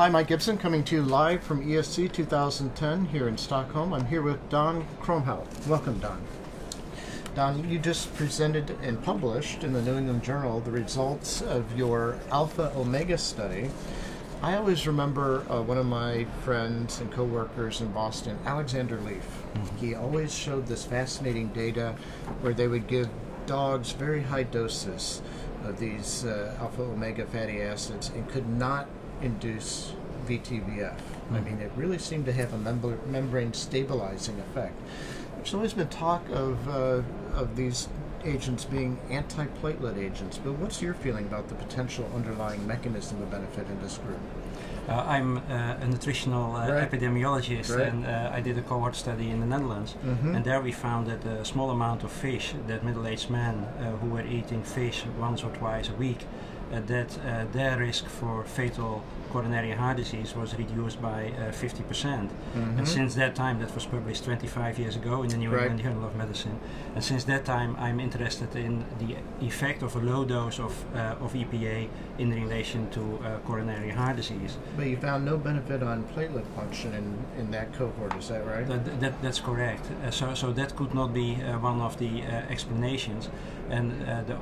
Hi, Mike Gibson coming to you live from ESC 2010 here in Stockholm. I'm here with Don Kromhout. Welcome, Don. Don, you just presented and published in the New England Journal the results of your Alpha Omega study. I always remember uh, one of my friends and coworkers in Boston, Alexander Leaf. Mm-hmm. He always showed this fascinating data where they would give dogs very high doses of these uh, alpha omega fatty acids and could not induce VTVF. Mm-hmm. I mean, it really seemed to have a membrane stabilizing effect. There's always been talk of uh, of these agents being antiplatelet agents, but what's your feeling about the potential underlying mechanism of benefit in this group? Uh, I'm uh, a nutritional uh, right. epidemiologist, right. and uh, I did a cohort study in the Netherlands. Mm-hmm. And there we found that a small amount of fish that middle-aged men uh, who were eating fish once or twice a week, that uh, their risk for fatal coronary heart disease was reduced by uh, 50%. Mm-hmm. And since that time, that was published 25 years ago in the New England Journal of Medicine. And since that time, I'm interested in the effect of a low dose of, uh, of EPA in relation to uh, coronary heart disease. But you found no benefit on platelet function in, in that cohort, is that right? That, that that's correct. Uh, so, so that could not be uh, one of the uh, explanations. And the,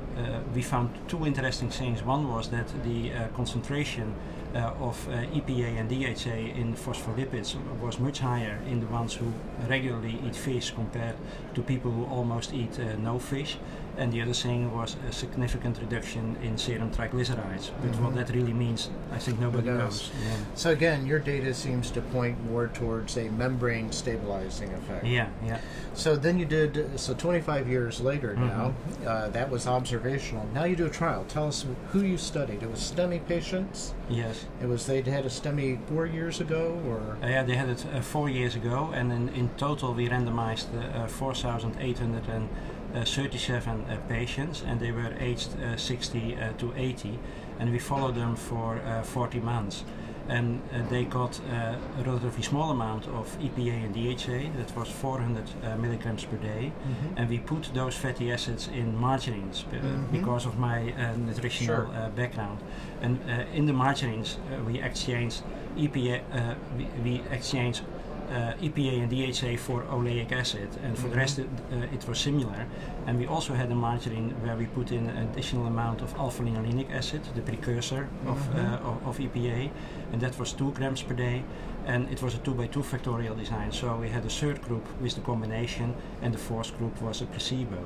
we found two interesting things. One was that the concentration uh, of uh, EPA and DHA in phospholipids was much higher in the ones who regularly eat fish compared to people who almost eat uh, no fish and the other thing was a significant reduction in serum triglycerides. But mm-hmm. what that really means, I think nobody knows. Yeah. So again, your data seems to point more towards a membrane stabilizing effect. Yeah, yeah. So then you did so 25 years later mm-hmm. now. Uh, that was observational. Now you do a trial. Tell us who you studied. It was STEMI patients. Yes. It was they'd had a STEMI four years ago, or uh, yeah, they had it uh, four years ago, and in, in total we randomized uh, 4,800 and uh, 37 uh, patients, and they were aged uh, 60 to 80, and we followed them for 40 months and uh, they got uh, a relatively small amount of EPA and DHA, that was 400 uh, milligrams per day, mm-hmm. and we put those fatty acids in margarines mm-hmm. because of my nutritional sure. background. And in the margarines, we exchanged EPA, we, we exchanged uh, EPA and DHA for oleic acid, and for mm-hmm. the rest it, uh, it, was similar. And we also had a margarine where we put in an additional amount of alpha-linolenic acid, the precursor mm-hmm. of, uh, of, of, EPA, and that was 2 grams per day. And it was a 2 by 2 factorial design, so we had a third group with the combination, and the fourth group was a placebo.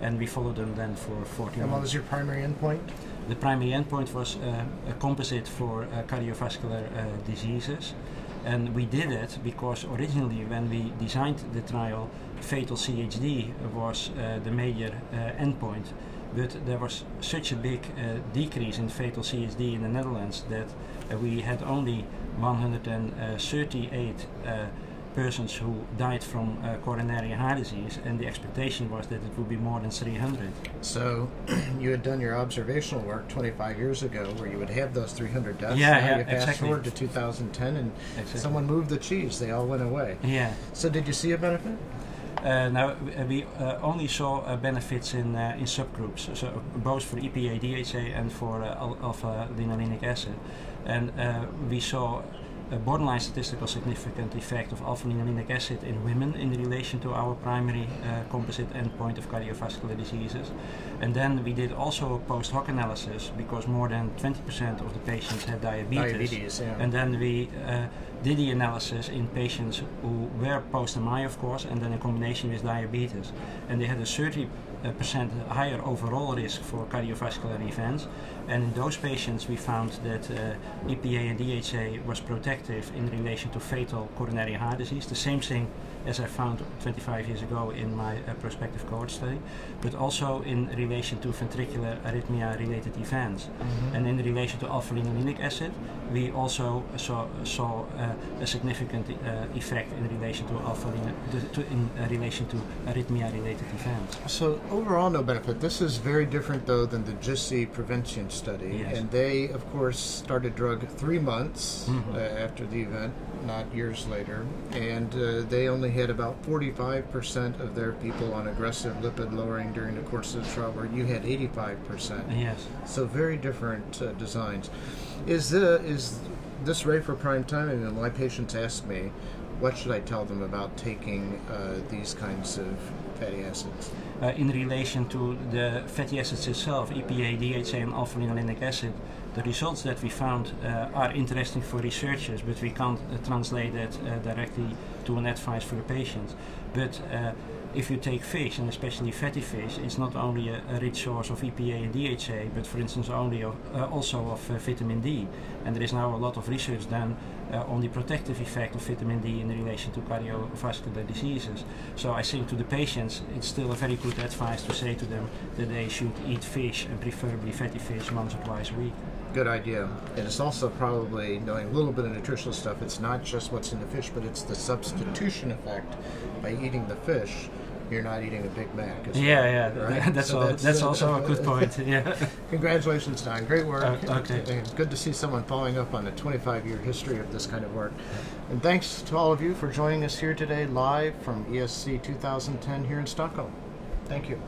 And we followed them then for 40 And what was your primary endpoint? The primary endpoint was uh, a composite for uh, cardiovascular uh, diseases. And we did it because originally, when we designed the trial, fatal CHD was uh, the major uh, endpoint. But there was such a big uh, decrease in fatal CHD in the Netherlands that uh, we had only 138 persons who died from uh, coronary heart disease, and the expectation was that it would be more than 300. So, you had done your observational work 25 years ago, where you would have those 300 deaths. Yeah, now yeah, you fast exactly. forward to 2010, and exactly. someone moved the cheese; they all went away. Yeah. So, did you see a benefit? Uh, now we uh, only saw uh, benefits in uh, in subgroups, so both for EPA, DHA, and for uh, alpha linolenic acid, and uh, we saw a borderline statistical significant effect of alpha-linolenic acid in women in relation to our primary uh, composite endpoint of cardiovascular diseases. And then we did also a post hoc analysis because more than 20% of the patients had diabetes. Diabetes, yeah. And then we uh, did the analysis in patients who were post-MI, of course, and then in combination with diabetes. And they had a 30 percent higher overall risk for cardiovascular events. And in those patients, we found that uh, EPA and DHA was in relation to fatal coronary heart disease. The same thing as I found 25 years ago in my uh, prospective cohort study, but also in relation to ventricular arrhythmia-related events. Mm-hmm. And in relation to alpha-linolenic acid, we also saw, saw uh, a significant uh, effect in relation to alpha to, in uh, relation to arrhythmia-related events. So overall, no benefit. This is very different, though, than the GISSI prevention study, yes. and they, of course, started drug three months mm-hmm. After the event, not years later, and uh, they only had about 45% of their people on aggressive lipid lowering during the course of the trial, where you had 85%. Yes. So very different uh, designs. Is the is this Ray for prime time, I and my patients ask me, what should I tell them about taking uh, these kinds of fatty acids? Uh, in relation to the fatty acids itself, EPA, DHA, and alpha-linolenic acid, the results that we found uh, are interesting for researchers, but we can't uh, translate that uh, directly to an advice for the patients. But uh, if you take fish, and especially fatty fish, it's not only a, a rich source of EPA and DHA, but for instance only of, uh, also of uh, vitamin D. And there is now a lot of research done on the protective effect of vitamin D in relation to cardiovascular diseases. So I think to the patients, it's still a very good advice to say to them that they should eat fish and preferably fatty fish once or twice a week. Good idea. And it's also probably knowing a little bit of nutritional stuff. It's not just what's in the fish, but it's the substitution effect by eating the fish you're not eating a Big Mac. Yeah, yeah, right? that's, so all, that's, that's, also a good point. Yeah. Congratulations, Don. Great work. Uh, okay. And good to see someone following up on a 25-year history of this kind of work. And thanks to all of you for joining us here today, live from ESC 2010 here in Stockholm. Thank you.